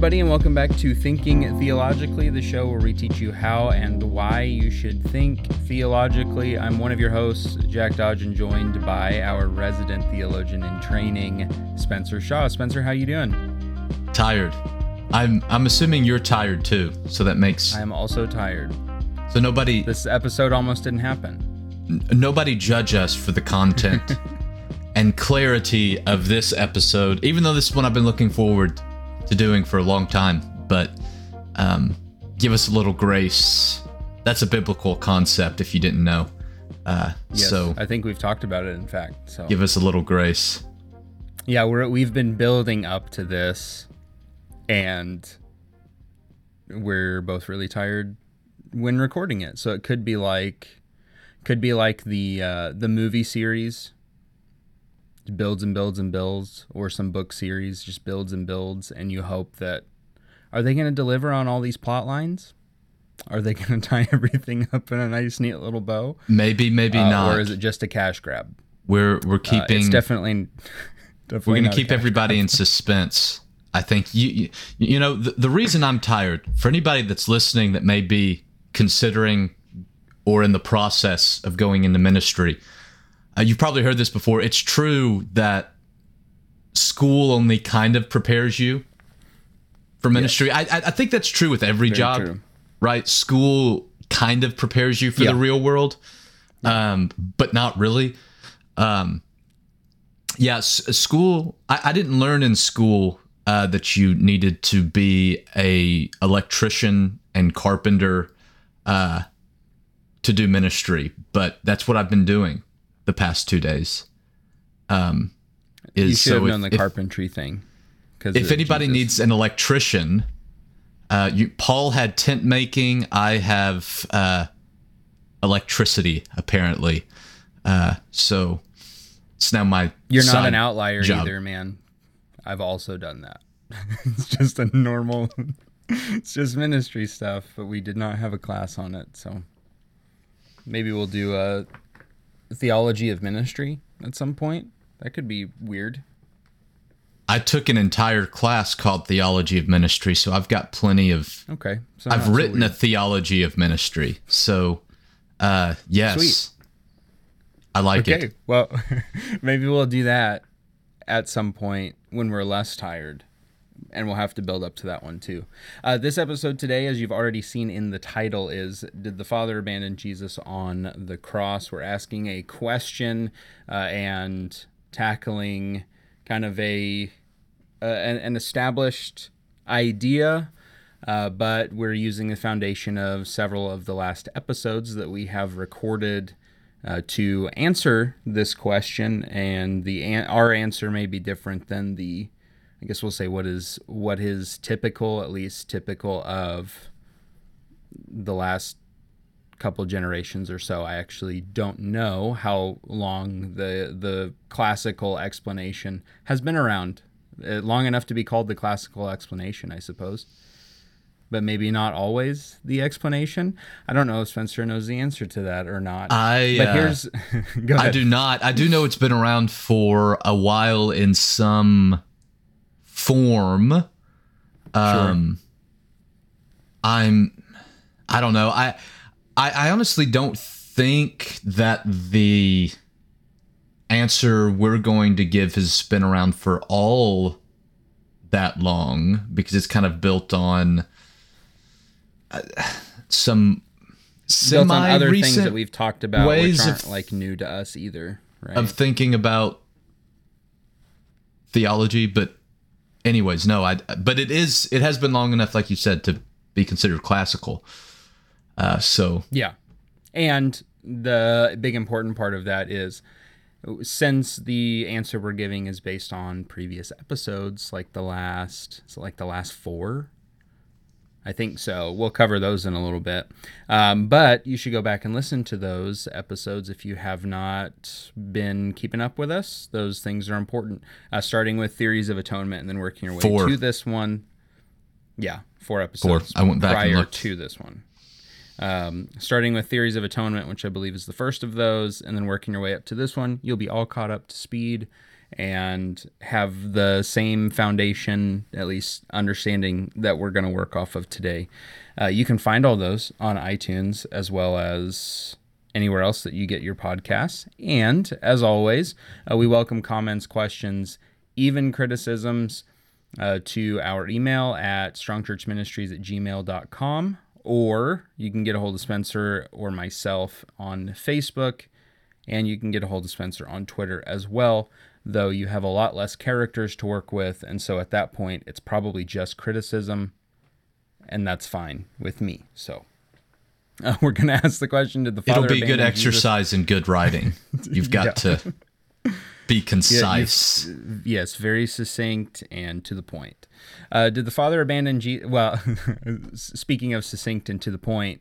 everybody, and welcome back to Thinking Theologically, the show where we teach you how and why you should think theologically. I'm one of your hosts, Jack Dodge, and joined by our resident theologian in training, Spencer Shaw. Spencer, how you doing? Tired. I'm I'm assuming you're tired too, so that makes I am also tired. so nobody This episode almost didn't happen. n- nobody judge us for the content and clarity of this episode. Even though this is one I've been looking forward to doing for a long time, but um, give us a little grace. That's a biblical concept if you didn't know. Uh, Yes, so I think we've talked about it, in fact. So give us a little grace. yeah, we're we've been building up to this, and we're both really tired when recording it. So it could be like, could be like the uh, the movie series. Builds and builds and builds, or some book series just builds and builds, and you hope that are they going to deliver on all these plot lines? Are they going to tie everything up in a nice, neat little bow, Maybe, maybe Uh, not. or is it just a cash grab? we're we're Uh, keeping it's definitely, definitely we're going to keep everybody in suspense i think you you, you know the, the reason i'm tired for anybody that's listening that may be considering or in the process of going into ministry uh, you've probably heard this before it's true that school only kind of prepares you for ministry I, I i think that's true with every job true. right school kind of prepares you for Yeah. the real world um but not really um yeah, s- school. I, I didn't learn in school uh, that you needed to be a electrician and carpenter uh, to do ministry, but that's what I've been doing the past two days. Um, is You should have so known if, the if- carpentry thing. Because if anybody needs an electrician, uh, you, Paul had tent making. I have uh, electricity, apparently. Uh, so it's now my. you're not an outlier job. either, man. I've also done that. it's just a normal. it's just ministry stuff, but we did not have a class on it, so maybe we'll do a theology of ministry at some point. That could be weird. I took an entire class called Theology of Ministry, so I've got plenty of. Okay, so I've not so written a theology of ministry, so uh, yes, Sweet. I like Okay, it. well, maybe we'll do that at some point when we're less tired. And we'll have to build up to that one too. Uh, this episode today, as you've already seen in the title, is Did the Father abandon Jesus on the cross? We're asking a question uh, and tackling kind of a uh, an, an established idea, uh, but we're using the foundation of several of the last episodes that we have recorded uh, to answer this question, and the an- our answer may be different than the. I guess we'll say what is what is typical, at least typical of the last couple generations or so. I actually don't know how long the the classical explanation has been around. Uh, long enough to be called the classical explanation, I suppose. But maybe not always the explanation. I don't know if Spencer knows the answer to that or not. I but uh, here's. I do not. I do know it's been around for a while in some form. Um, I'm. I don't know. I, I. I honestly don't think that the answer we're going to give has been around for all that long because it's kind of built on uh, some on other things that we've talked about, ways which aren't of- like new to us either, right? of thinking about theology but anyways no i but it is it has been long enough like you said to be considered classical uh so Yeah. And the big important part of that is since the answer we're giving is based on previous episodes, like the last, like the last four, I think so. We'll cover those in a little bit. Um, but you should go back and listen to those episodes if you have not been keeping up with us. Those things are important. Uh, starting with theories of atonement and then working your way Four. to this one. Yeah, four episodes. four. I went back and looked. to this one. Um, starting with theories of atonement, which I believe is the first of those, and then working your way up to this one, you'll be all caught up to speed. And have the same foundation, at least understanding that we're going to work off of today. Uh, you can find all those on iTunes as well as anywhere else that you get your podcasts. And as always, uh, we welcome comments, questions, even criticisms uh, to our email at strongchurchministries at gmail.com. Or you can get a hold of Spencer or myself on Facebook, and you can get a hold of Spencer on Twitter as well, though you have a lot less characters to work with. And so at that point, it's probably just criticism, and that's fine with me. So. Uh, we're going to ask the question to the Father It'll be good exercise and good writing. You've got Yeah. to be concise. Jesus? Yes, very succinct and to the point. Uh, did the Father abandon Jesus? Well, speaking of succinct and to the point,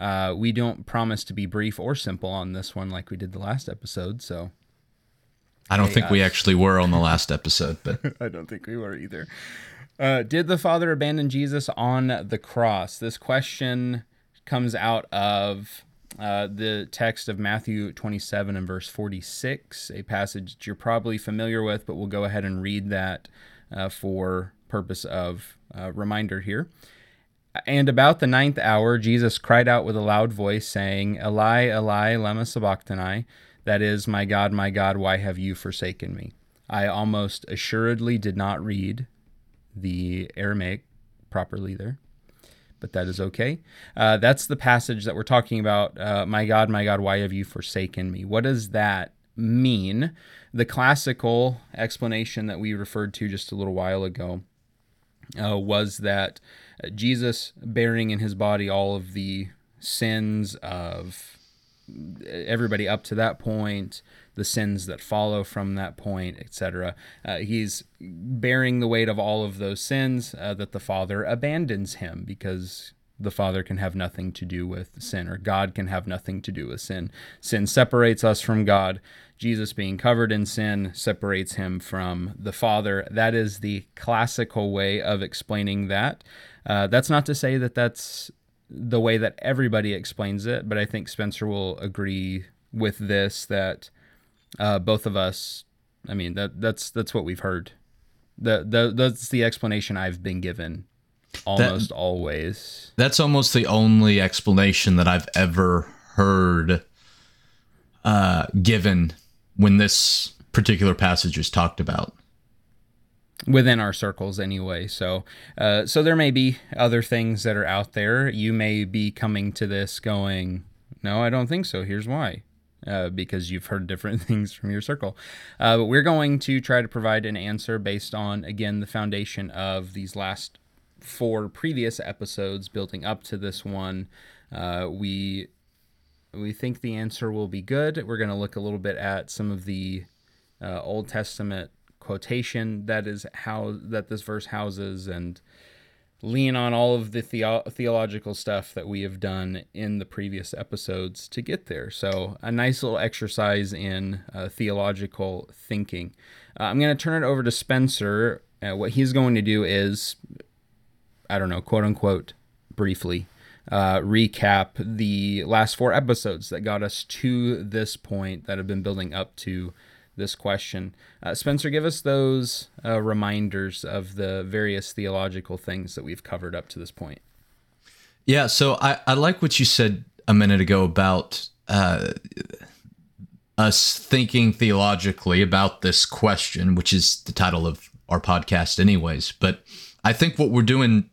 uh, we don't promise to be brief or simple on this one like we did the last episode. So I don't think we actually were on the last episode, but I don't think we were either. Uh, did the Father abandon Jesus on the cross? This question comes out of uh, the text of Matthew 27 and verse 46, a passage that you're probably familiar with, but we'll go ahead and read that uh, for purpose of uh, reminder here. And about the ninth hour, Jesus cried out with a loud voice, saying, Eli, Eli, lema sabachthani, that is, My God, my God, why have you forsaken me? I almost assuredly did not read the Aramaic properly there, but that is okay. Uh, that's the passage that we're talking about. Uh, my God, my God, why have you forsaken me? What does that mean? The classical explanation that we referred to just a little while ago uh, was that Jesus bearing in his body all of the sins of everybody up to that point, the sins that follow from that point, etc. Uh, he's bearing the weight of all of those sins uh, that the Father abandons him because the Father can have nothing to do with sin, or God can have nothing to do with sin. Sin separates us from God. Jesus being covered in sin separates him from the Father. That is the classical way of explaining that. Uh, that's not to say that that's the way that everybody explains it, but I think Spencer will agree with this that uh, both of us. I mean that that's that's what we've heard. The, the that's the explanation I've been given almost always. that's almost the only explanation that I've ever heard uh, given when this particular passage is talked about. Within our circles anyway. So, uh, so there may be other things that are out there. You may be coming to this going, "No, I don't think so. Here's why." Uh, because you've heard different things from your circle. Uh, but we're going to try to provide an answer based on, again, the foundation of these last four previous episodes building up to this one. Uh, we we think the answer will be good. We're going to look a little bit at some of the uh, Old Testament quotation that is how that this verse houses and lean on all of the theo- theological stuff that we have done in the previous episodes to get there. So, a nice little exercise in uh, theological thinking. Uh, I'm going to turn it over to Spencer. Uh, what he's going to do is, I don't know, quote unquote, briefly uh, recap the last four episodes that got us to this point that have been building up to this question. Uh, Spencer, give us those uh, reminders of the various theological things that we've covered up to this point. Yeah, so I, I like what you said a minute ago about uh, us thinking theologically about this question, which is the title of our podcast, anyways. But I think what we're doing,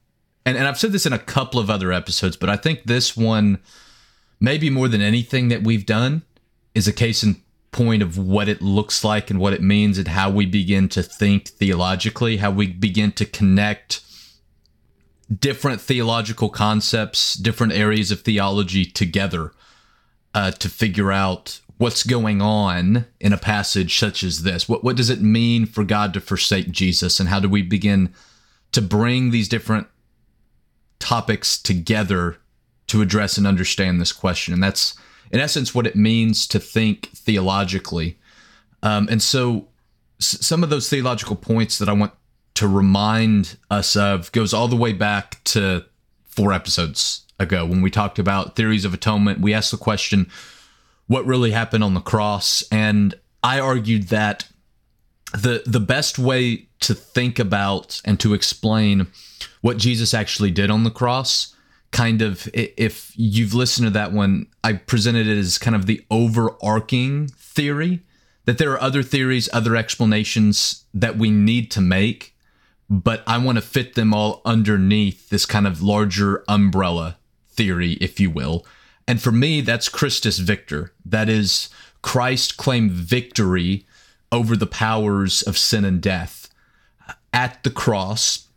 and, and I've said this in a couple of other episodes, but I think this one, maybe more than anything that we've done, is a case in point of what it looks like and what it means and how we begin to think theologically, how we begin to connect different theological concepts, different areas of theology together uh, to figure out what's going on in a passage such as this. What what does it mean for God to forsake Jesus, and how do we begin to bring these different topics together to address and understand this question? And that's in essence what it means to think theologically. Um, and so, s- some of those theological points that I want to remind us of goes all the way back to four episodes ago when we talked about theories of atonement. We asked the question, what really happened on the cross? And I argued that the the best way to think about and to explain what Jesus actually did on the cross kind of if you've listened to that one I presented it as kind of the overarching theory that there are other theories other explanations that we need to make but I want to fit them all underneath this kind of larger umbrella theory if you will and for me that's Christus Victor that is Christ claimed victory over the powers of sin and death. At the cross,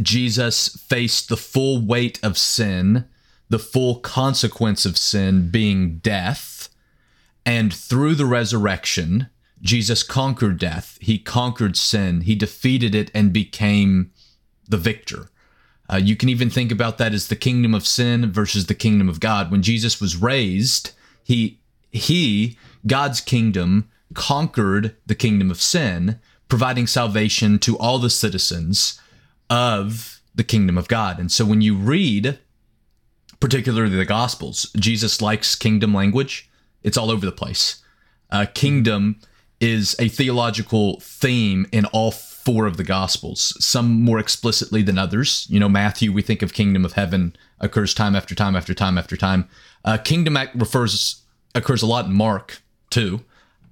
Jesus faced the full weight of sin, the full consequence of sin being death. And through the resurrection, Jesus conquered death. He conquered sin. He defeated it and became the victor. Uh, you can even think about that as the kingdom of sin versus the kingdom of God. When Jesus was raised, he he God's kingdom conquered the kingdom of sin, providing salvation to all the citizens of the kingdom of God. And so when you read, particularly the Gospels, Jesus likes kingdom language. It's all over the place. Uh, kingdom is a theological theme in all four of the Gospels, some more explicitly than others. You know, Matthew, we think of kingdom of heaven occurs time after time after time after time. Uh, kingdom refers occurs a lot in Mark too.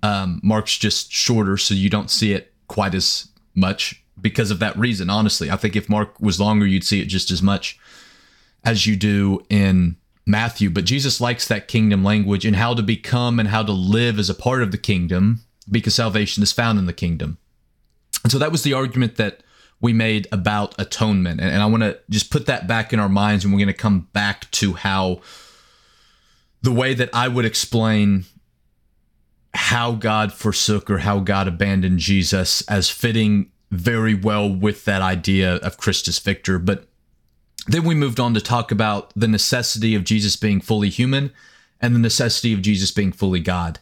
Um, Mark's just shorter, so you don't see it quite as much because of that reason. Honestly, I think if Mark was longer, you'd see it just as much as you do in Matthew. But Jesus likes that kingdom language and how to become and how to live as a part of the kingdom because salvation is found in the kingdom. And so that was the argument that we made about atonement. And, I want to just put that back in our minds, and we're going to come back to how the way that I would explain how God forsook or how God abandoned Jesus as fitting very well with that idea of Christus Victor. But then we moved on to talk about the necessity of Jesus being fully human and the necessity of Jesus being fully God.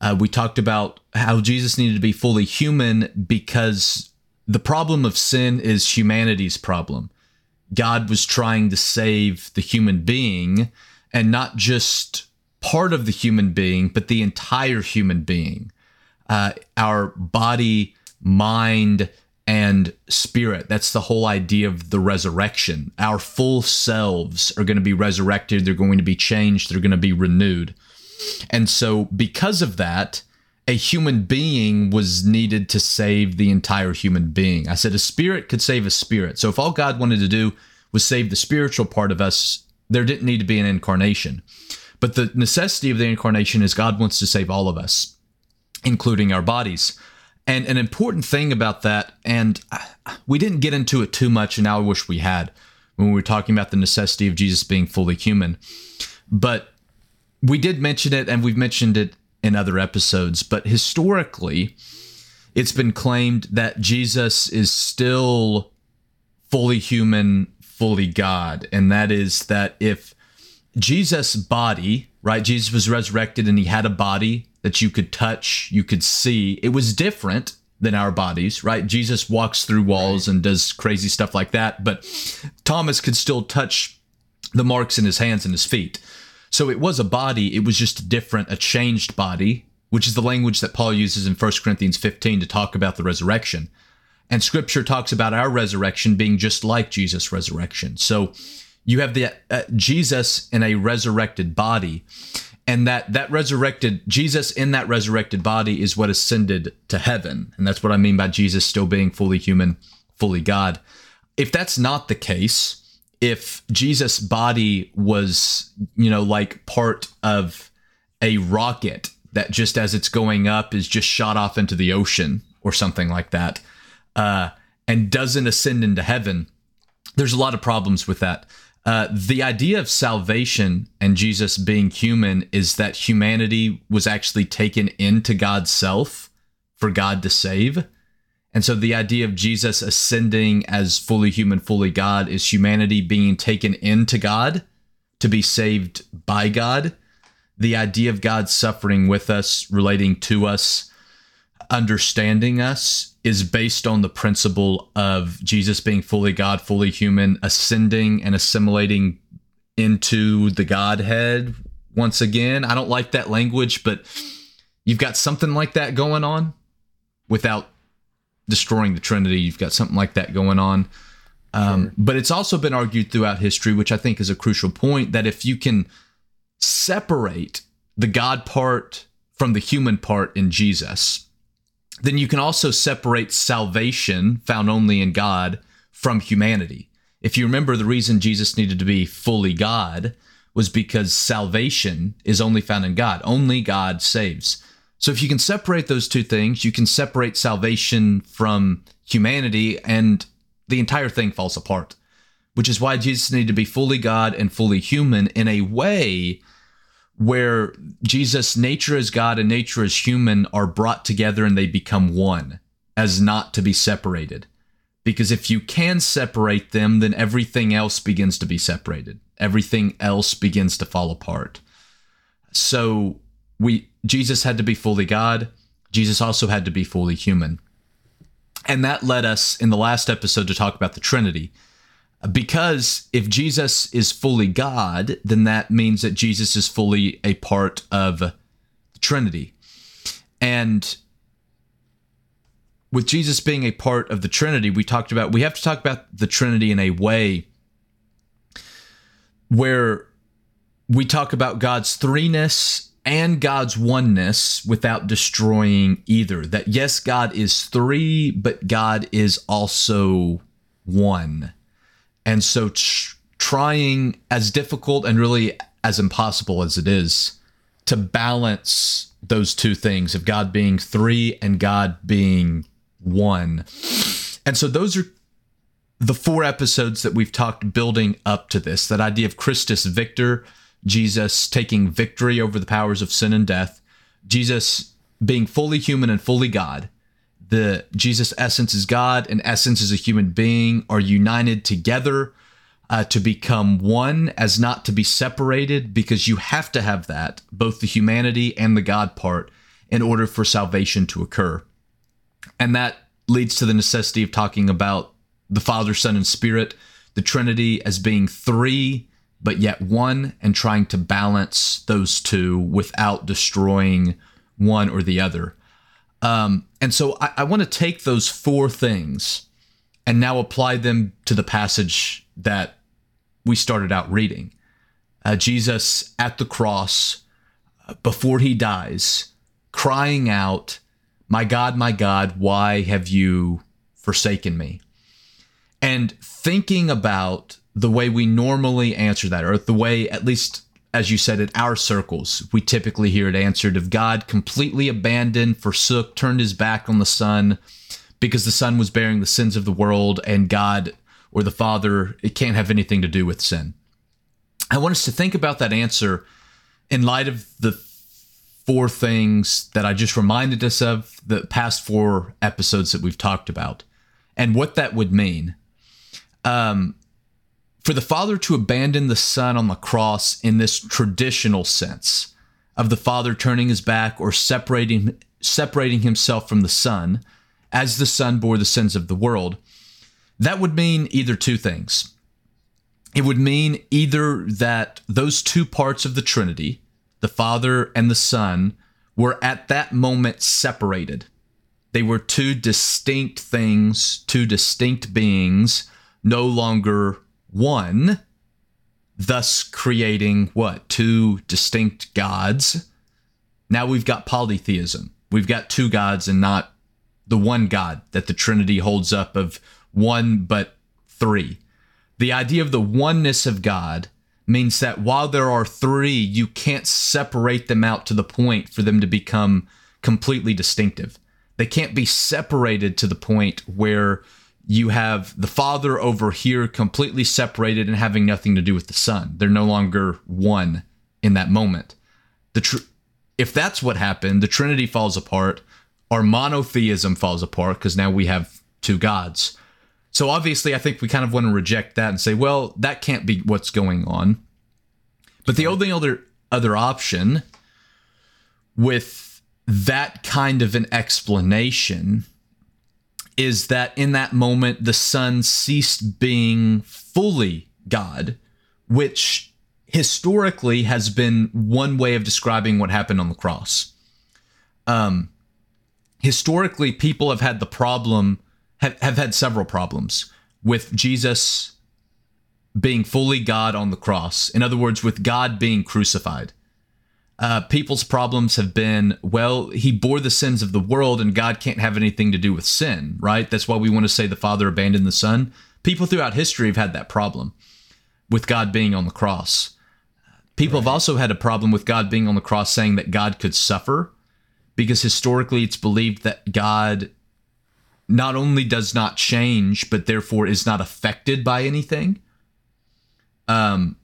Uh, we talked about how Jesus needed to be fully human because the problem of sin is humanity's problem. God was trying to save the human being and not just part of the human being, but the entire human being. Uh, our body, mind, and spirit. That's the whole idea of the resurrection. Our full selves are going to be resurrected, they're going to be changed, they're going to be renewed. And so, because of that, a human being was needed to save the entire human being. I said a spirit could save a spirit. So, if all God wanted to do was save the spiritual part of us, there didn't need to be an incarnation. But the necessity of the incarnation is God wants to save all of us, including our bodies. And an important thing about that, and we didn't get into it too much, and I wish we had when we were talking about the necessity of Jesus being fully human. But we did mention it, and we've mentioned it in other episodes. But historically, it's been claimed that Jesus is still fully human, fully God. And that is that if Jesus' body, right? Jesus was resurrected and he had a body that you could touch, you could see. It was different than our bodies, right? Jesus walks through walls and does crazy stuff like that, but Thomas could still touch the marks in his hands and his feet. So it was a body, it was just different, a changed body, which is the language that Paul uses in 1 Corinthians 15 to talk about the resurrection. And scripture talks about our resurrection being just like Jesus' resurrection. So you have the uh, Jesus in a resurrected body and that that resurrected Jesus in that resurrected body is what ascended to heaven. And that's what I mean by Jesus still being fully human fully God. If that's not the case if Jesus body was you know like part of a rocket that just as it's going up is just shot off into the ocean or something like that uh, and doesn't ascend into heaven there's a lot of problems with that uh, the idea of salvation and Jesus being human is that humanity was actually taken into God's self for God to save. And so the idea of Jesus ascending as fully human, fully God is humanity being taken into God to be saved by God. The idea of God suffering with us, relating to us, understanding us is based on the principle of Jesus being fully God, fully human, ascending and assimilating into the Godhead once again. I don't like that language, but you've got something like that going on without destroying the Trinity. You've got something like that going on. Um, sure. But it's also been argued throughout history, which I think is a crucial point, that if you can separate the God part from the human part in Jesus, then you can also separate salvation found only in God from humanity. If you remember, the reason Jesus needed to be fully God was because salvation is only found in God. Only God saves. So if you can separate those two things, you can separate salvation from humanity and the entire thing falls apart. Which is why Jesus needed to be fully God and fully human in a way where Jesus' nature as God and nature as human are brought together and they become one, as not to be separated. Because if you can separate them, then everything else begins to be separated. Everything else begins to fall apart. So we Jesus had to be fully God. Jesus also had to be fully human. And that led us in the last episode to talk about the Trinity. Because if Jesus is fully God, then that means that Jesus is fully a part of the Trinity. And with Jesus being a part of the Trinity, we talked about we have to talk about the Trinity in a way where we talk about God's threeness and God's oneness without destroying either. That yes, God is three, but God is also one. And so tr- trying as difficult and really as impossible as it is to balance those two things of God being three and God being one. And so those are the four episodes that we've talked building up to this that idea of Christus Victor Jesus taking victory over the powers of sin and death, Jesus being fully human and fully God. The Jesus essence is God and essence is a human being are united together uh, to become one as not to be separated because you have to have that, both the humanity and the God part, in order for salvation to occur. And that leads to the necessity of talking about the Father, Son, and Spirit, the Trinity as being three but yet one and trying to balance those two without destroying one or the other. Um, and so I, I want to take those four things and now apply them to the passage that we started out reading. Uh, Jesus at the cross, uh, before he dies, crying out, My God, my God, why have you forsaken me? And thinking about the way we normally answer that, or the way, at least as you said, in our circles, we typically hear it answered of God completely abandoned, forsook, turned his back on the Son because the Son was bearing the sins of the world, and God or the Father, it can't have anything to do with sin. I want us to think about that answer in light of the four things that I just reminded us of, the past four episodes that we've talked about, and what that would mean. Um, for the Father to abandon the Son on the cross in this traditional sense of the Father turning his back or separating separating himself from the Son as the Son bore the sins of the world, that would mean either two things. It would mean either that those two parts of the Trinity, the Father and the Son, were at that moment separated. They were two distinct things, two distinct beings, no longer one, thus creating what? Two distinct gods. Now we've got polytheism. We've got two gods and not the one God that the Trinity holds up of one but three. The idea of the oneness of God means that while there are three, you can't separate them out to the point for them to become completely distinctive. They can't be separated to the point where you have the father over here completely separated and having nothing to do with the son. They're no longer one in that moment. The tr- if that's what happened, the Trinity falls apart, our monotheism falls apart because now we have two gods. So obviously, I think we kind of want to reject that and say, well, that can't be what's going on. But the only other other option with that kind of an explanation is that in that moment the son ceased being fully God, which historically has been one way of describing what happened on the cross. Um, historically, people have had the problem have, have had several problems with Jesus being fully God on the cross. In other words, with God being crucified. Uh, people's problems have been, well, he bore the sins of the world and God can't have anything to do with sin, right? That's why we want to say the Father abandoned the Son. People throughout history have had that problem with God being on the cross. People right. have also had a problem with God being on the cross saying that God could suffer because historically it's believed that God not only does not change, but therefore is not affected by anything. Um,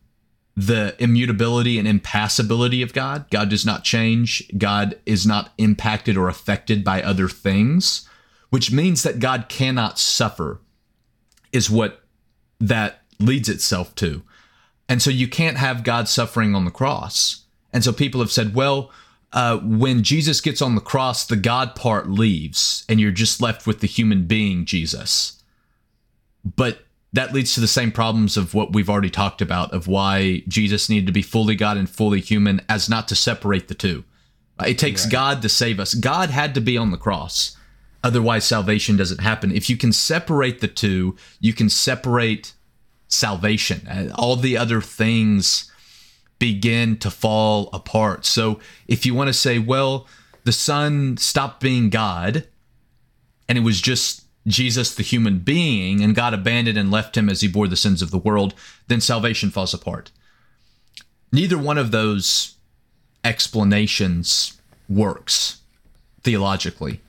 the immutability and impassibility of God. God does not change. God is not impacted or affected by other things, which means that God cannot suffer, is what that leads itself to. And so you can't have God suffering on the cross. And so people have said, well, uh, when Jesus gets on the cross, the God part leaves, and you're just left with the human being, Jesus. But that leads to the same problems of what we've already talked about of why Jesus needed to be fully God and fully human, as not to separate the two. It takes right. God to save us. God had to be on the cross. Otherwise, salvation doesn't happen. If you can separate the two, you can separate salvation. Uh, all the other things begin to fall apart. So if you want to say, well, the Son stopped being God and it was just Jesus, the human being, and God abandoned and left him as he bore the sins of the world, then salvation falls apart. Neither one of those explanations works theologically.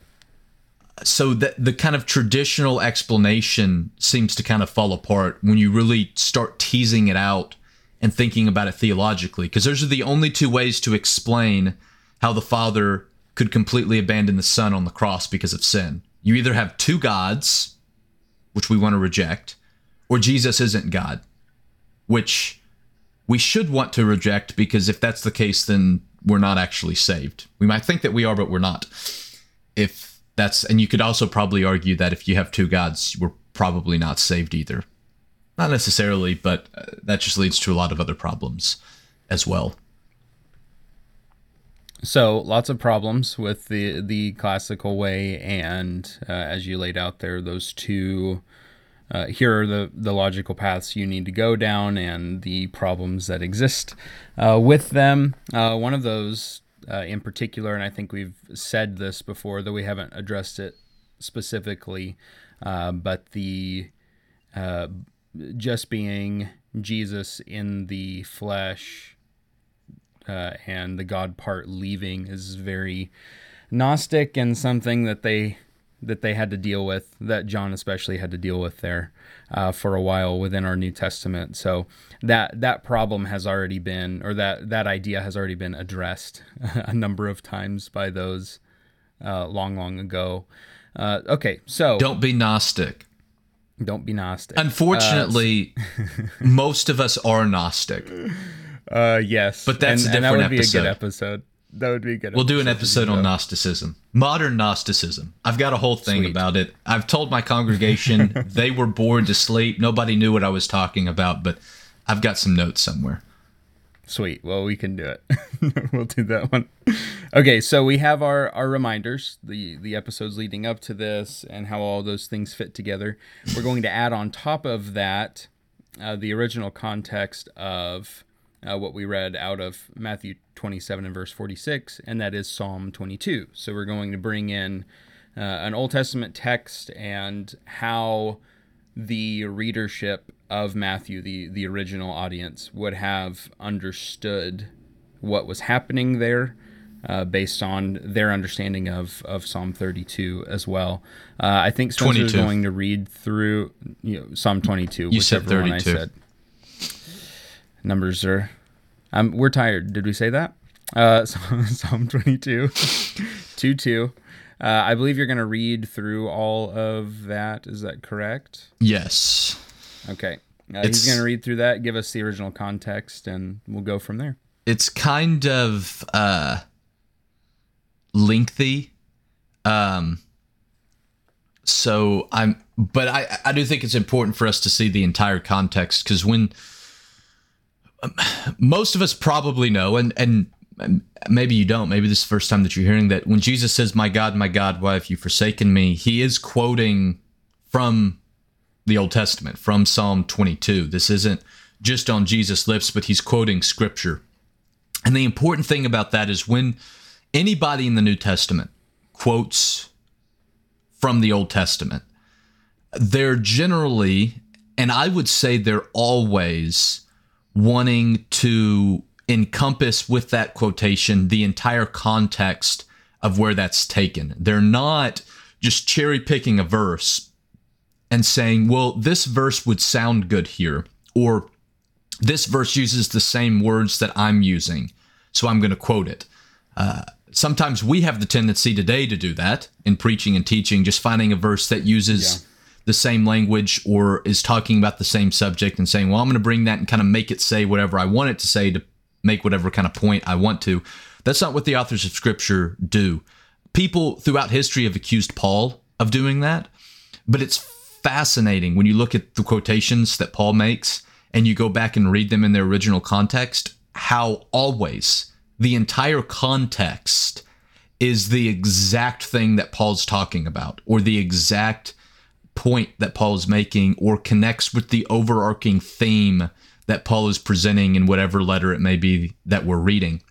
So that the kind of traditional explanation seems to kind of fall apart when you really start teasing it out and thinking about it theologically, because those are the only two ways to explain how the Father could completely abandon the Son on the cross because of sin. You either have two gods, which we want to reject, or Jesus isn't God, which we should want to reject because if that's the case, then we're not actually saved. We might think that we are, but we're not. If that's, and you could also probably argue that if you have two gods, we're probably not saved either. Not necessarily, but uh, that just leads to a lot of other problems as well. So lots of problems with the the classical way, and uh, as you laid out there, those two. Uh, here are the, the logical paths you need to go down and the problems that exist uh, with them. Uh, one of those uh, in particular, and I think we've said this before, though we haven't addressed it specifically, uh, but the just being Jesus in the flesh uh, and the God part leaving is very Gnostic and something that they that they had to deal with, that John especially had to deal with there uh, for a while within our New Testament. So that that problem has already been, or that that idea has already been addressed a number of times by those uh, long, long ago. Uh, okay, so don't be Gnostic. Don't be Gnostic. Unfortunately, uh, most of us are Gnostic. Uh, yes, but that's and, a different that would episode. Be a good episode. That would be good. We'll do an episode on Gnosticism, modern Gnosticism. I've got a whole thing Sweet. about it. I've told my congregation they were bored to sleep. Nobody knew what I was talking about, but I've got some notes somewhere. Sweet. Well, we can do it. we'll do that one. Okay, so we have our our reminders, the the episodes leading up to this, and how all those things fit together. We're going to add on top of that uh, the original context of uh, what we read out of Matthew 27 and verse 46, and that is Psalm 22. So we're going to bring in uh, an Old Testament text and how the readership of Matthew, the, the original audience, would have understood what was happening there uh, based on their understanding of, of Psalm 32 as well. Uh, I think Spencer 22. is going to read through you know, Psalm 22. You said 32. I said. Numbers are. Um, we're tired. Did we say that? Uh, Psalm 22, 2 2. Uh, I believe you're going to read through all of that. Is that correct? Yes. Okay. Uh, he's going to read through that, give us the original context, and we'll go from there. It's kind of uh, lengthy. Um, so I'm, but I, I do think it's important for us to see the entire context because when most of us probably know, and and maybe you don't. Maybe this is the first time that you're hearing that when Jesus says, "My God, my God, why have you forsaken me?" He is quoting from the Old Testament, from Psalm 22. This isn't just on Jesus' lips, but he's quoting scripture. And the important thing about that is when anybody in the New Testament quotes from the Old Testament, they're generally, and I would say they're always wanting to encompass with that quotation the entire context of where that's taken. They're not just cherry picking a verse and saying, well, this verse would sound good here, or this verse uses the same words that I'm using, so I'm going to quote it. Uh, sometimes we have the tendency today to do that in preaching and teaching, just finding a verse that uses yeah. The same language or is talking about the same subject and saying, well, I'm going to bring that and kind of make it say whatever I want it to say to make whatever kind of point I want to. That's not what the authors of scripture do. People throughout history have accused Paul of doing that, but it's fascinating when you look at the quotations that Paul makes and you go back and read them in their original context, how always the entire context is the exact thing that Paul's talking about, or the exact point that Paul is making, or connects with the overarching theme that Paul is presenting in whatever letter it may be that we're reading.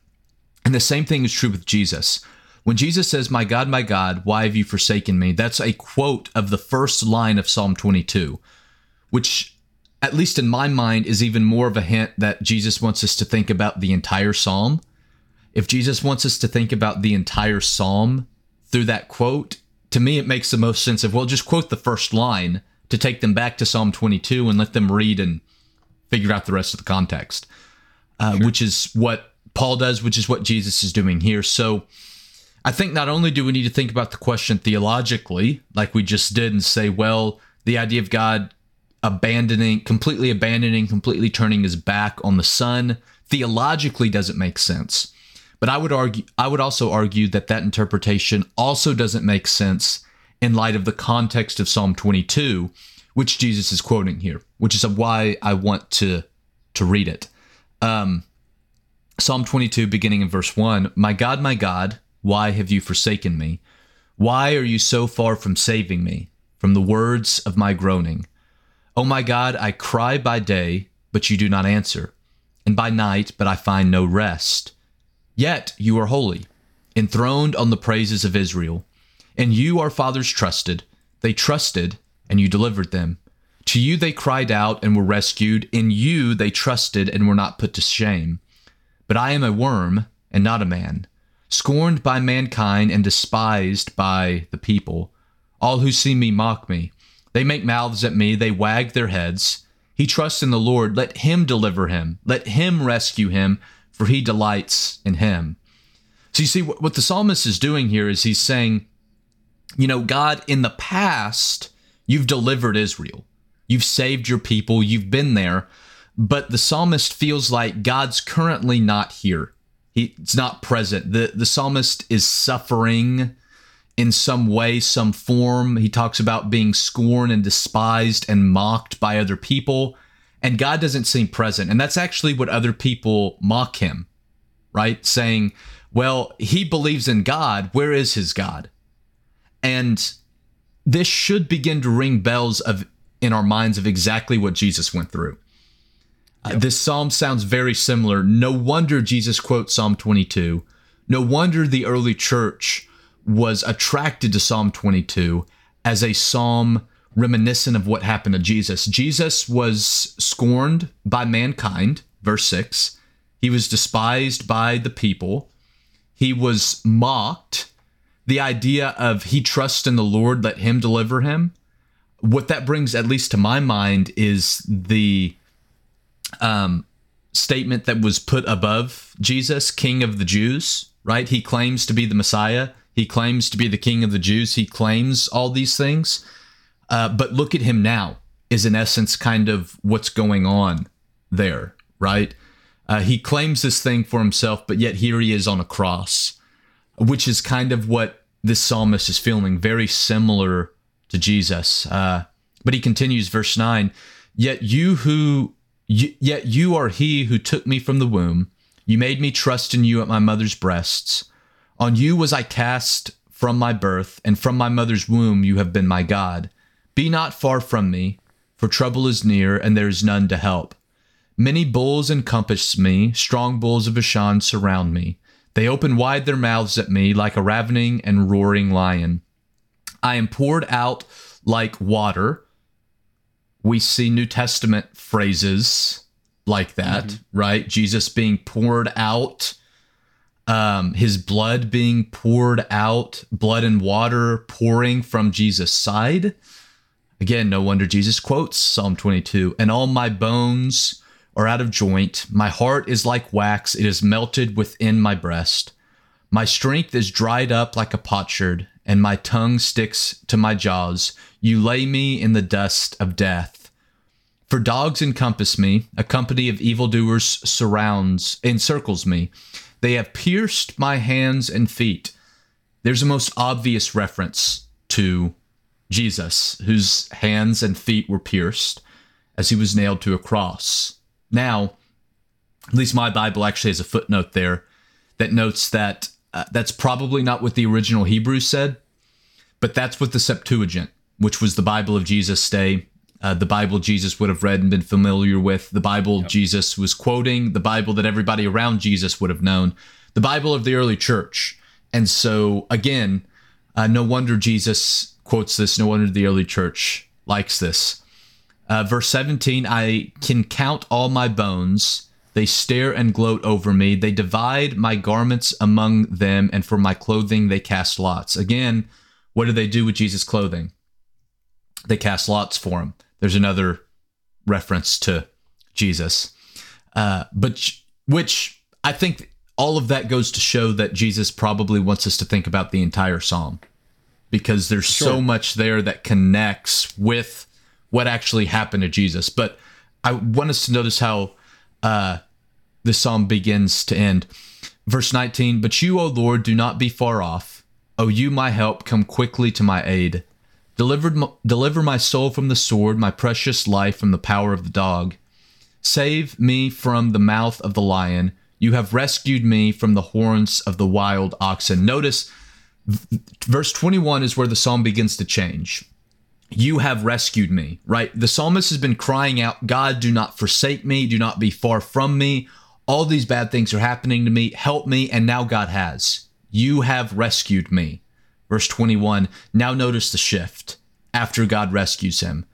And the same thing is true with Jesus. When Jesus says, My God, my God, why have you forsaken me? That's a quote of the first line of Psalm 22, which at least in my mind, is even more of a hint that Jesus wants us to think about the entire psalm. If Jesus wants us to think about the entire psalm through that quote, to me, it makes the most sense of, well, just quote the first line to take them back to Psalm 22 and let them read and figure out the rest of the context, uh, sure. which is what Paul does, which is what Jesus is doing here. So I think not only do we need to think about the question theologically, like we just did, and say, well, the idea of God abandoning, completely abandoning, completely turning his back on the son theologically doesn't make sense. But I would argue, I would also argue that that interpretation also doesn't make sense in light of the context of Psalm 22, which Jesus is quoting here, which is why I want to to read it. Um, Psalm 22, beginning in verse 1 My God, my God, why have you forsaken me? Why are you so far from saving me from the words of my groaning? O my God, I cry by day, but you do not answer, and by night, but I find no rest. Yet you are holy, enthroned on the praises of Israel. And you, our fathers, trusted. They trusted, and you delivered them. To you they cried out and were rescued. In you they trusted and were not put to shame. But I am a worm and not a man, scorned by mankind and despised by the people. All who see me mock me. They make mouths at me, they wag their heads. He trusts in the Lord. Let him deliver him. Let him rescue him, for he delights in him. So you see, what the psalmist is doing here is he's saying, you know, God, in the past, you've delivered Israel. You've saved your people. You've been there. But the psalmist feels like God's currently not here. He's not present. The, the psalmist is suffering in some way, some form. He talks about being scorned and despised and mocked by other people. And God doesn't seem present. And that's actually what other people mock him, right? Saying, well, he believes in God. Where is his God? And this should begin to ring bells of in our minds of exactly what Jesus went through. Uh, yep. Uh, this psalm sounds very similar. No wonder Jesus quotes Psalm 22. No wonder the early church was attracted to Psalm 22 as a psalm reminiscent of what happened to Jesus. Jesus was scorned by mankind, verse 6. He was despised by the people. He was mocked. The idea of he trusts in the Lord, let him deliver him. What that brings, at least to my mind, is the um, statement that was put above Jesus, King of the Jews, right? He claims to be the Messiah. He claims to be the king of the Jews. He claims all these things. Uh, but look at him now, is in essence kind of what's going on there, right? Uh, he claims this thing for himself, but yet here he is on a cross, which is kind of what this psalmist is feeling, very similar to Jesus. Uh, but he continues, verse 9 Yet you who, yet you are he who took me from the womb. You made me trust in you at my mother's breasts. On you was I cast from my birth, and from my mother's womb you have been my God. Be not far from me, for trouble is near, and there is none to help. Many bulls encompass me, strong bulls of Bashan surround me. They open wide their mouths at me like a ravening and roaring lion. I am poured out like water. We see New Testament phrases like that, mm-hmm. right? Jesus being poured out, um, his blood being poured out, blood and water pouring from Jesus' side. Again, no wonder Jesus quotes Psalm 22 and all my bones are out of joint. My heart is like wax, it is melted within my breast. My strength is dried up like a potsherd, and my tongue sticks to my jaws. You lay me in the dust of death. For dogs encompass me, a company of evildoers surrounds, encircles me. They have pierced my hands and feet. There's a most obvious reference to Jesus, whose hands and feet were pierced as he was nailed to a cross. Now, at least my Bible actually has a footnote there that notes that uh, that's probably not what the original Hebrew said, but that's what the Septuagint, which was the Bible of Jesus' day, uh, the Bible Jesus would have read and been familiar with, the Bible yep. Jesus was quoting, the Bible that everybody around Jesus would have known, the Bible of the early church. And so, again, uh, no wonder Jesus quotes this, no wonder the early church likes this. Uh, verse 17 I can count all my bones. They stare and gloat over me. They divide my garments among them, and for my clothing they cast lots. Again, what do they do with Jesus' clothing? They cast lots for him. There's another reference to Jesus. Uh, but which I think all of that goes to show that Jesus probably wants us to think about the entire psalm because there's sure. so much there that connects with what actually happened to Jesus. But I want us to notice how uh, the psalm begins to end. Verse 19, But you, O Lord, do not be far off. O you, my help, come quickly to my aid. Delivered, deliver my soul from the sword, my precious life from the power of the dog. Save me from the mouth of the lion. You have rescued me from the horns of the wild oxen. Notice verse 21 is where the psalm begins to change you have rescued me, right? The psalmist has been crying out, God, do not forsake me, do not be far from me. All these bad things are happening to me. Help me. And now God has. You have rescued me. Verse 21. Now notice the shift after God rescues him.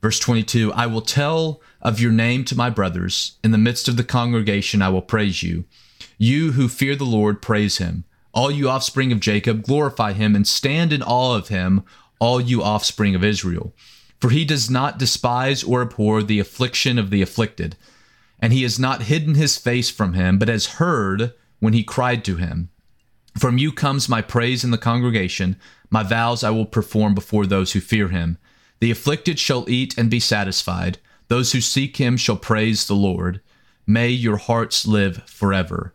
Verse 22 I will tell of your name to my brothers. In the midst of the congregation, I will praise you. You who fear the Lord, praise him. All you offspring of Jacob, glorify him and stand in awe of him all you offspring of Israel. For he does not despise or abhor the affliction of the afflicted, and he has not hidden his face from him, but has heard when he cried to him. From you comes my praise in the congregation, my vows I will perform before those who fear him. The afflicted shall eat and be satisfied, those who seek him shall praise the Lord. May your hearts live forever.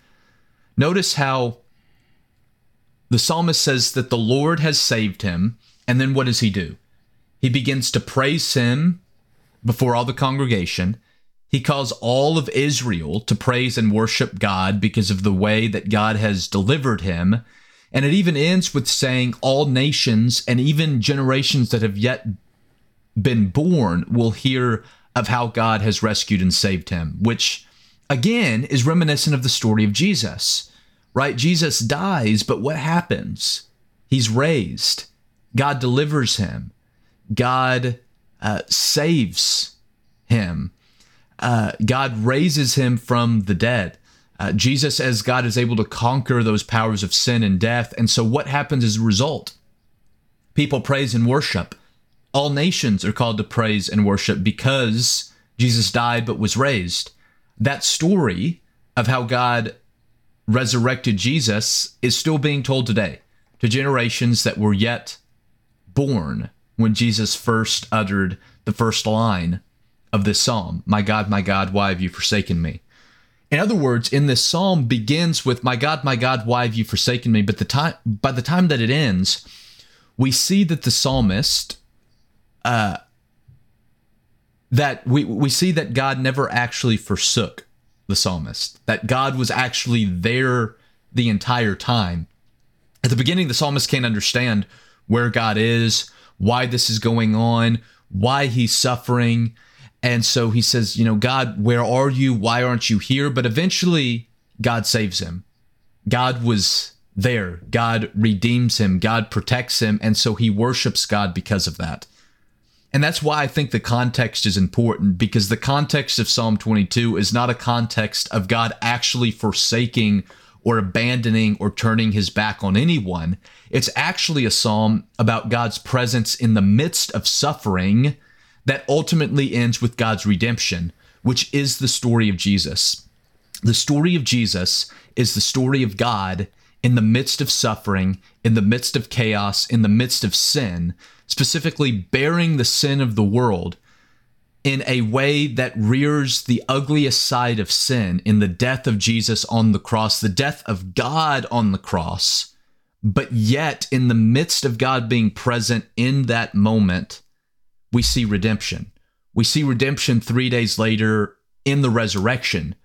Notice how the psalmist says that the Lord has saved him, and then what does he do? He begins to praise him before all the congregation. He calls all of Israel to praise and worship God because of the way that God has delivered him. And it even ends with saying all nations and even generations that have yet been born will hear of how God has rescued and saved him, which again is reminiscent of the story of Jesus, right? Jesus dies, but what happens? He's raised. God delivers him. God uh, saves him. Uh, God raises him from the dead. Uh, Jesus, as God, is able to conquer those powers of sin and death. And so, what happens as a result? People praise and worship. All nations are called to praise and worship because Jesus died but was raised that story of how God resurrected Jesus is still being told today to generations that were yet born when Jesus first uttered the first line of this psalm My God, my God, why have you forsaken me? In other words, in this psalm begins with My God, my God, why have you forsaken me? But the time by the time that it ends, we see that the psalmist uh that we we see that God never actually forsook the psalmist, that God was actually there the entire time. At the beginning, the psalmist can't understand where God is, why this is going on, why he's suffering. And so he says, You know, God, where are you? Why aren't you here? But eventually, God saves him. God was there. God redeems him. God protects him. And so he worships God because of that. And that's why I think the context is important because the context of Psalm 22 is not a context of God actually forsaking or abandoning or turning his back on anyone. It's actually a psalm about God's presence in the midst of suffering that ultimately ends with God's redemption, which is the story of Jesus. The story of Jesus is the story of God in the midst of suffering, in the midst of chaos, in the midst of sin, specifically bearing the sin of the world in a way that rears the ugliest side of sin in the death of Jesus on the cross, the death of God on the cross. But yet, in the midst of God being present in that moment, we see redemption. We see redemption three days later in the resurrection,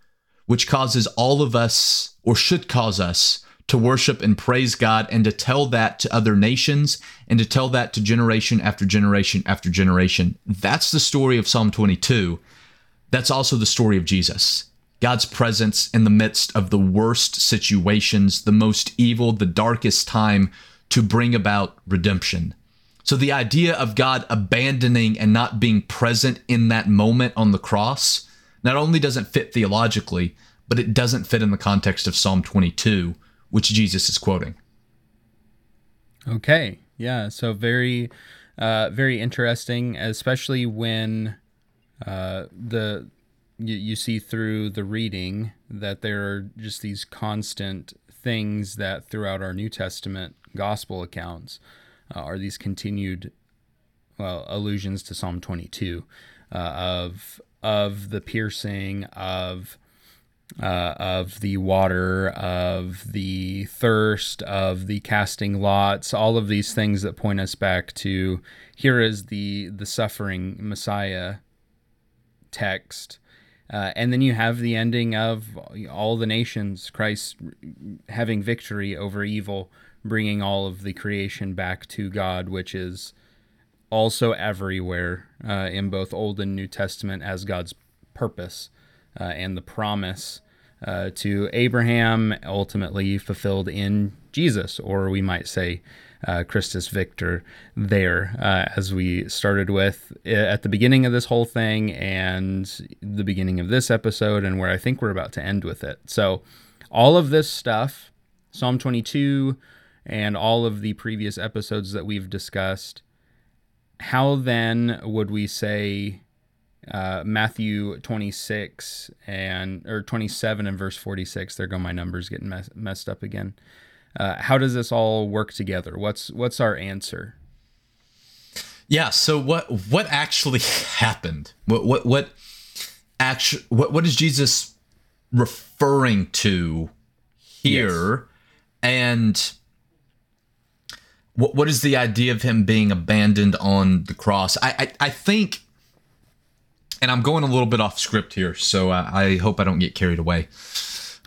which causes all of us, or should cause us, to worship and praise God and to tell that to other nations and to tell that to generation after generation after generation. That's the story of Psalm 22. That's also the story of Jesus. God's presence in the midst of the worst situations, the most evil, the darkest time to bring about redemption. So the idea of God abandoning and not being present in that moment on the cross not only doesn't fit theologically, but it doesn't fit in the context of Psalm 22 which Jesus is quoting. Okay. Yeah. So very, uh, very interesting, especially when uh, the you, you see through the reading that there are just these constant things that throughout our New Testament gospel accounts uh, are these continued well allusions to Psalm 22 uh, of of the piercing of uh, of the water, of the thirst, of the casting lots, all of these things that point us back to here is the the suffering Messiah text. Uh, and then you have the ending of all the nations, Christ having victory over evil, bringing all of the creation back to God, which is also everywhere uh, in both Old and New Testament as God's purpose uh, and the promise uh, to Abraham, ultimately fulfilled in Jesus, or we might say uh, Christus Victor there, uh, as we started with uh, at the beginning of this whole thing and the beginning of this episode, and where I think we're about to end with it. So, all of this stuff, Psalm 22, and all of the previous episodes that we've discussed, how then would we say uh, Matthew 26 and or 27 and verse 46. There go my numbers getting mess, messed up again. Uh, how does this all work together? What's what's our answer? Yeah. So what what actually happened? What what what actually what what is Jesus referring to here? Yes. And what what is the idea of him being abandoned on the cross? I I, I think and I'm going a little bit off script here, so I, I hope I don't get carried away.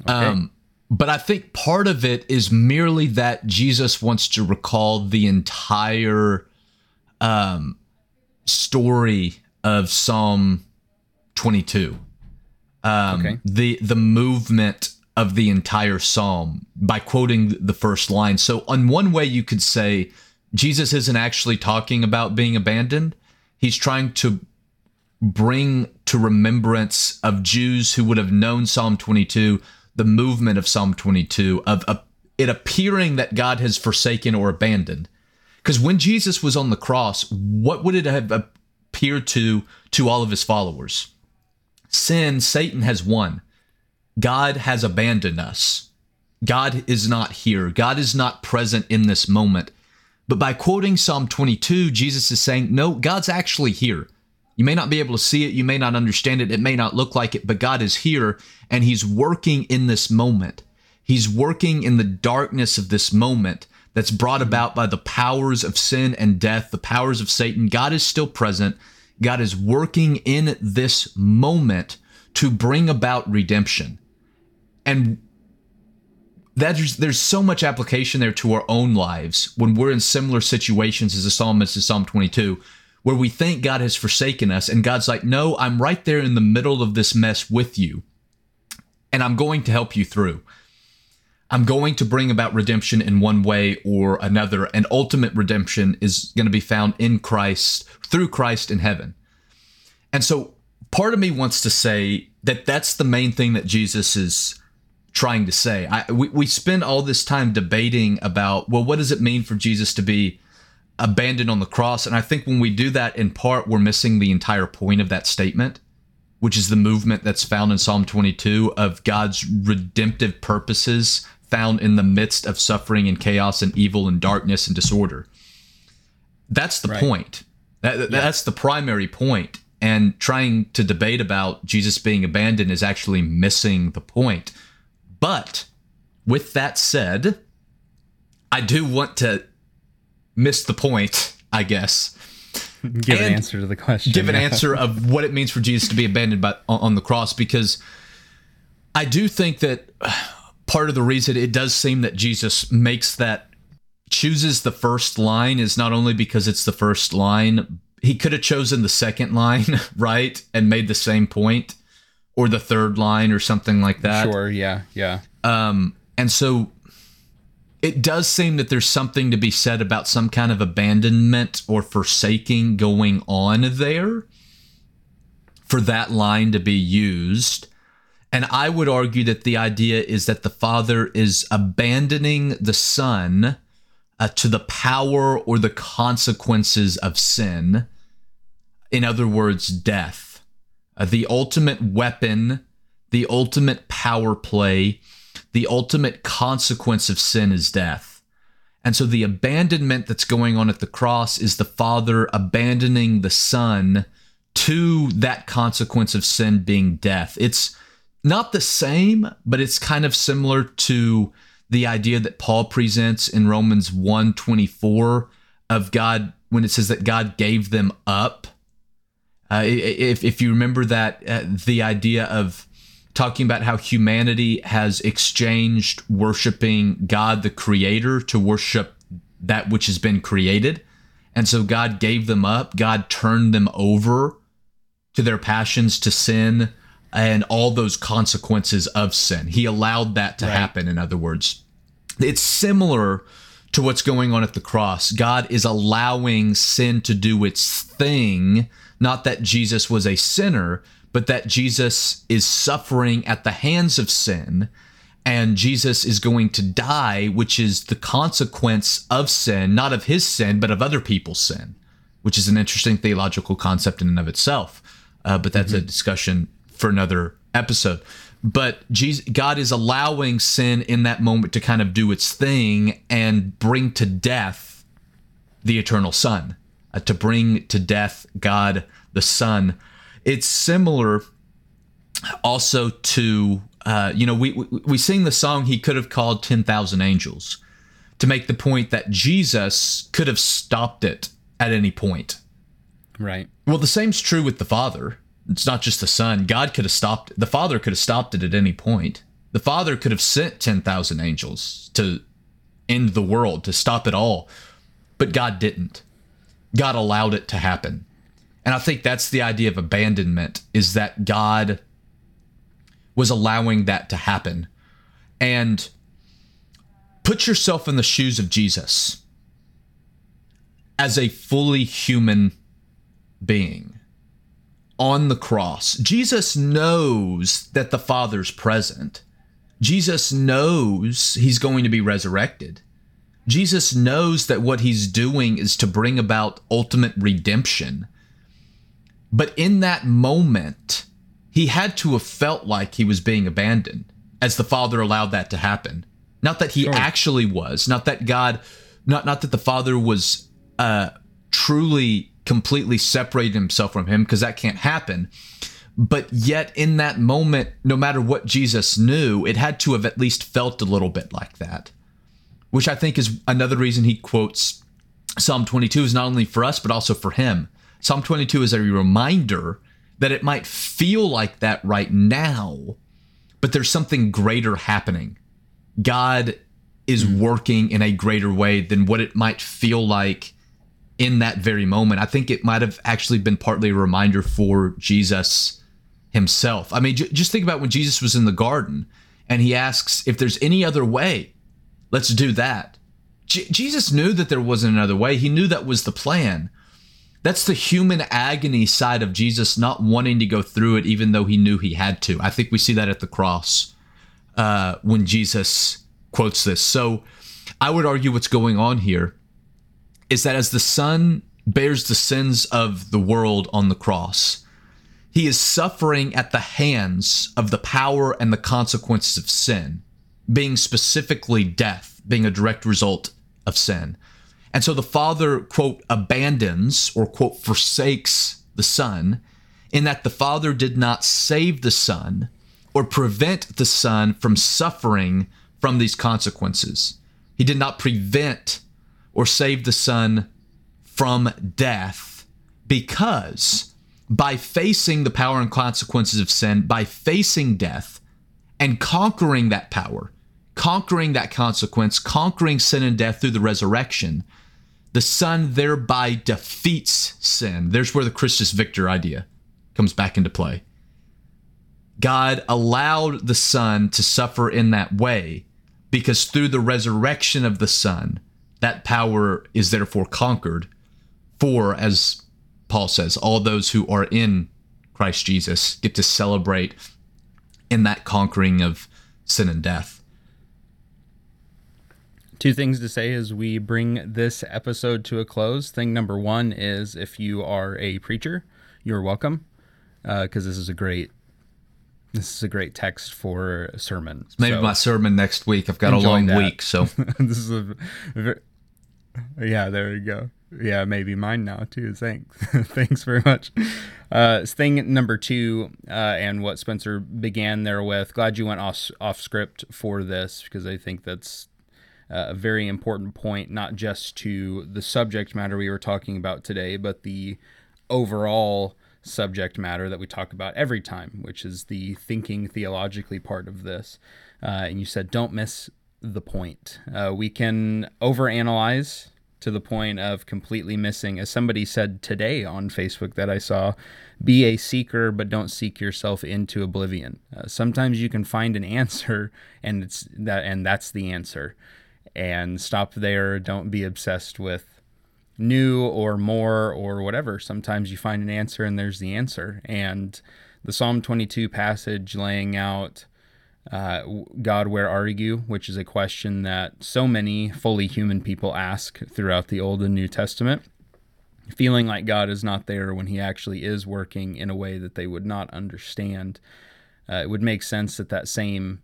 Okay. Um, but I think part of it is merely that Jesus wants to recall the entire um, story of Psalm 22. Um, okay. The the movement of the entire psalm by quoting the first line. So, on one way, you could say Jesus isn't actually talking about being abandoned. He's trying to bring to remembrance of Jews who would have known Psalm 22, the movement of Psalm 22, of, it appearing that God has forsaken or abandoned. Because when Jesus was on the cross, what would it have appeared to to all of his followers? Sin, Satan has won. God has abandoned us. God is not here. God is not present in this moment. But by quoting Psalm 22, Jesus is saying, no, God's actually here. You may not be able to see it, you may not understand it, it may not look like it, but God is here and He's working in this moment. He's working in the darkness of this moment that's brought mm-hmm. about by the powers of sin and death, the powers of Satan. God is still present. God is working in this moment to bring about redemption. And there's, there's so much application there to our own lives when we're in similar situations as the psalmist in Psalm 22, where we think God has forsaken us, and God's like, No, I'm right there in the middle of this mess with you, and I'm going to help you through. I'm going to bring about redemption in one way or another, and ultimate redemption is going to be found in Christ, through Christ in heaven. And so part of me wants to say that that's the main thing that Jesus is trying to say. I, we, we spend all this time debating about, well, what does it mean for Jesus to be abandoned on the cross? And I think when we do that, in part, we're missing the entire point of that statement, which is the movement that's found in Psalm 22 of God's redemptive purposes found in the midst of suffering and chaos and evil and darkness and disorder. That's the right. point. That, yeah. That's the primary point. And trying to debate about Jesus being abandoned is actually missing the point. But with that said, I do want to miss the point, I guess. Give an answer to the question. Give an answer of what it means for Jesus to be abandoned by, on the cross because I do think that part of the reason it does seem that Jesus makes that chooses the first line is not only because it's the first line, he could have chosen the second line, right? And made the same point or the third line or something like that. Sure, yeah, yeah. Um and so it does seem that there's something to be said about some kind of abandonment or forsaking going on there for that line to be used. And I would argue that the idea is that the Father is abandoning the Son uh, to the power or the consequences of sin. In other words, death. Uh, the ultimate weapon, the ultimate power play, the ultimate consequence of sin is death. And so the abandonment that's going on at the cross is the Father abandoning the Son to that consequence of sin being death. It's not the same, but it's kind of similar to the idea that Paul presents in Romans 1:24 of God when it says that God gave them up. Uh, if if you remember that uh, the idea of talking about how humanity has exchanged worshiping God the creator to worship that which has been created. And so God gave them up, God turned them over to their passions to sin and all those consequences of sin. He allowed that to right. happen, in other words. It's similar to what's going on at the cross. God is allowing sin to do its thing, not that Jesus was a sinner, but that Jesus is suffering at the hands of sin and Jesus is going to die, which is the consequence of sin, not of his sin, but of other people's sin, which is an interesting theological concept in and of itself. Uh, but that's mm-hmm. a discussion for another episode. But Jesus, God is allowing sin in that moment to kind of do its thing and bring to death the eternal Son, uh, to bring to death God the Son. It's similar also to uh, you know we, we we sing the song he could have called 10,000 angels to make the point that Jesus could have stopped it at any point. Right. Well, the same's true with the Father. It's not just the Son. God could have stopped the Father could have stopped it at any point. The Father could have sent 10,000 angels to end the world, to stop it all. But God didn't. God allowed it to happen. And I think that's the idea of abandonment is that God was allowing that to happen. And put yourself in the shoes of Jesus as a fully human being on the cross. Jesus knows that the Father's present. Jesus knows he's going to be resurrected. Jesus knows that what he's doing is to bring about ultimate redemption. But in that moment, he had to have felt like he was being abandoned as the Father allowed that to happen. Not that he sure. actually was, not that God not not that the Father was uh, truly completely separated himself from him because that can't happen. But yet, in that moment, no matter what Jesus knew, it had to have at least felt a little bit like that, which I think is another reason he quotes Psalm 22 is not only for us, but also for him. Psalm 22 is a reminder that it might feel like that right now, but there's something greater happening. God is hmm. working in a greater way than what it might feel like in that very moment. I think it might have actually been partly a reminder for Jesus himself. I mean, j- just think about when Jesus was in the garden and he asks if there's any other way, let's do that. J- Jesus knew that there wasn't another way. He knew that was the plan. That's the human agony side of Jesus not wanting to go through it, even though he knew he had to. I think we see that at the cross uh, when Jesus quotes this. So I would argue what's going on here is that as the Son bears the sins of the world on the cross, he is suffering at the hands of the power and the consequences of sin, being specifically death, being a direct result of sin. And so the Father, quote, abandons or, quote, forsakes the Son, in that the Father did not save the Son or prevent the Son from suffering from these consequences. He did not prevent or save the Son from death because by facing the power and consequences of sin, by facing death and conquering that power, conquering that consequence, conquering sin and death through the resurrection, the Son thereby defeats sin. There's where the Christus Victor idea comes back into play. God allowed the Son to suffer in that way because through the resurrection of the Son, that power is therefore conquered for, as Paul says, all those who are in Christ Jesus get to celebrate in that conquering of sin and death. Two things to say as we bring this episode to a close. Thing number one is if you are a preacher, you're welcome because uh, this is a great this is a great text for a sermon. Maybe so, my sermon next week. I've got a long that. week, so this is a, very, yeah. There you go. Yeah, maybe mine now too. Thanks, thanks very much. Uh, thing number two, uh, and what Spencer began there with. Glad you went off off script for this because I think that's a very important point, not just to the subject matter we were talking about today, but the overall subject matter that we talk about every time, which is the thinking theologically part of this. Uh, and you said, don't miss the point. Uh, we can overanalyze to the point of completely missing, as somebody said today on Facebook that I saw, be a seeker, but don't seek yourself into oblivion. Uh, sometimes you can find an answer, and it's that, and that's the answer. And stop there. Don't be obsessed with new or more or whatever. Sometimes you find an answer and there's the answer. And the Psalm 22 passage laying out uh, God, where are you? Which is a question that so many fully human people ask throughout the Old and New Testament, feeling like God is not there when He actually is working in a way that they would not understand. Uh, it would make sense that that same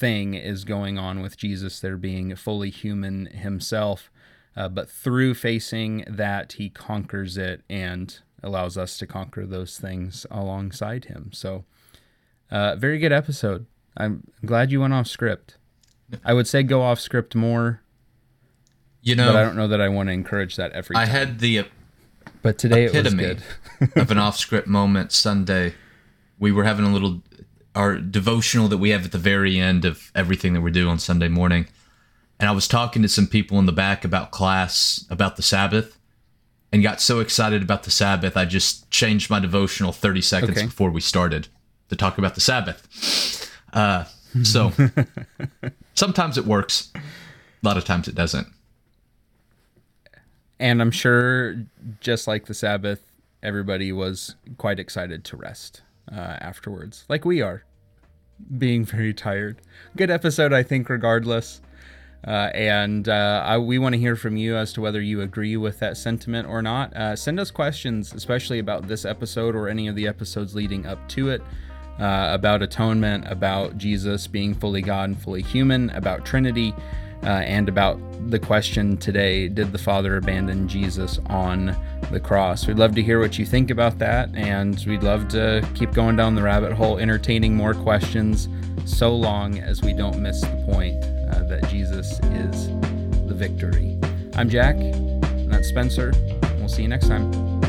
thing is going on with Jesus, there being fully human Himself uh, but through facing that, he conquers it and allows us to conquer those things alongside him. So, uh, very good episode. I'm glad you went off script. I would say go off script more. You know, but I don't know that I want to encourage that every. I had the, but today epitome it was good. of an off script moment Sunday. We were having a little our devotional that we have at the very end of everything that we do on Sunday morning and I was talking to some people in the back about class, about the Sabbath, and got so excited about the Sabbath, I just changed my devotional 30 seconds okay. before we started to talk about the Sabbath. Uh, so sometimes it works, a lot of times it doesn't. And I'm sure, just like the Sabbath, everybody was quite excited to rest uh, afterwards, like we are, being very tired. Good episode, I think, regardless. Uh, and uh, I, we want to hear from you as to whether you agree with that sentiment or not. Uh, send us questions, especially about this episode or any of the episodes leading up to it, uh, about atonement, about Jesus being fully God and fully human, about Trinity. Uh, and about the question today Did the Father abandon Jesus on the cross? We'd love to hear what you think about that, and we'd love to keep going down the rabbit hole, entertaining more questions so long as we don't miss the point uh, that Jesus is the victory. I'm Jack, and that's Spencer. We'll see you next time.